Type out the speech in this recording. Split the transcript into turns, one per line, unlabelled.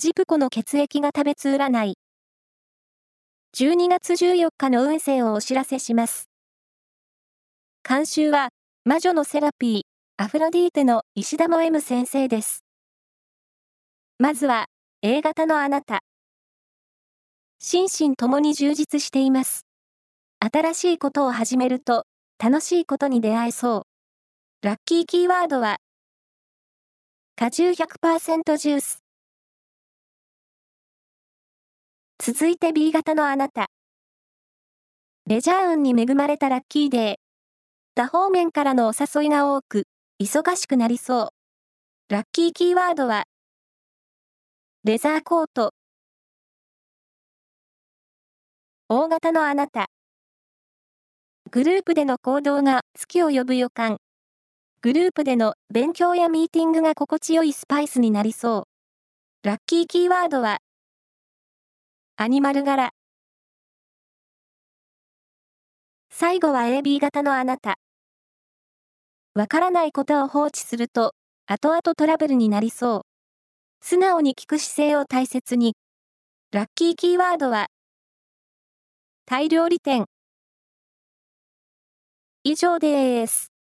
ジプコの血液が食べつ占い。12月14日の運勢をお知らせします。監修は、魔女のセラピー、アフロディーテの石田も M 先生です。まずは、A 型のあなた。心身ともに充実しています。新しいことを始めると、楽しいことに出会えそう。ラッキーキーワードは、果汁100%ジュース。続いて B 型のあなた。レジャー運に恵まれたラッキーデー。多方面からのお誘いが多く、忙しくなりそう。ラッキーキーワードは、レザーコート。大型のあなた。グループでの行動が月を呼ぶ予感。グループでの勉強やミーティングが心地よいスパイスになりそう。ラッキーキーワードは、アニマル柄。最後は AB 型のあなた。わからないことを放置すると、後々トラブルになりそう。素直に聞く姿勢を大切に。ラッキーキーワードは、タイ料理店。以上です。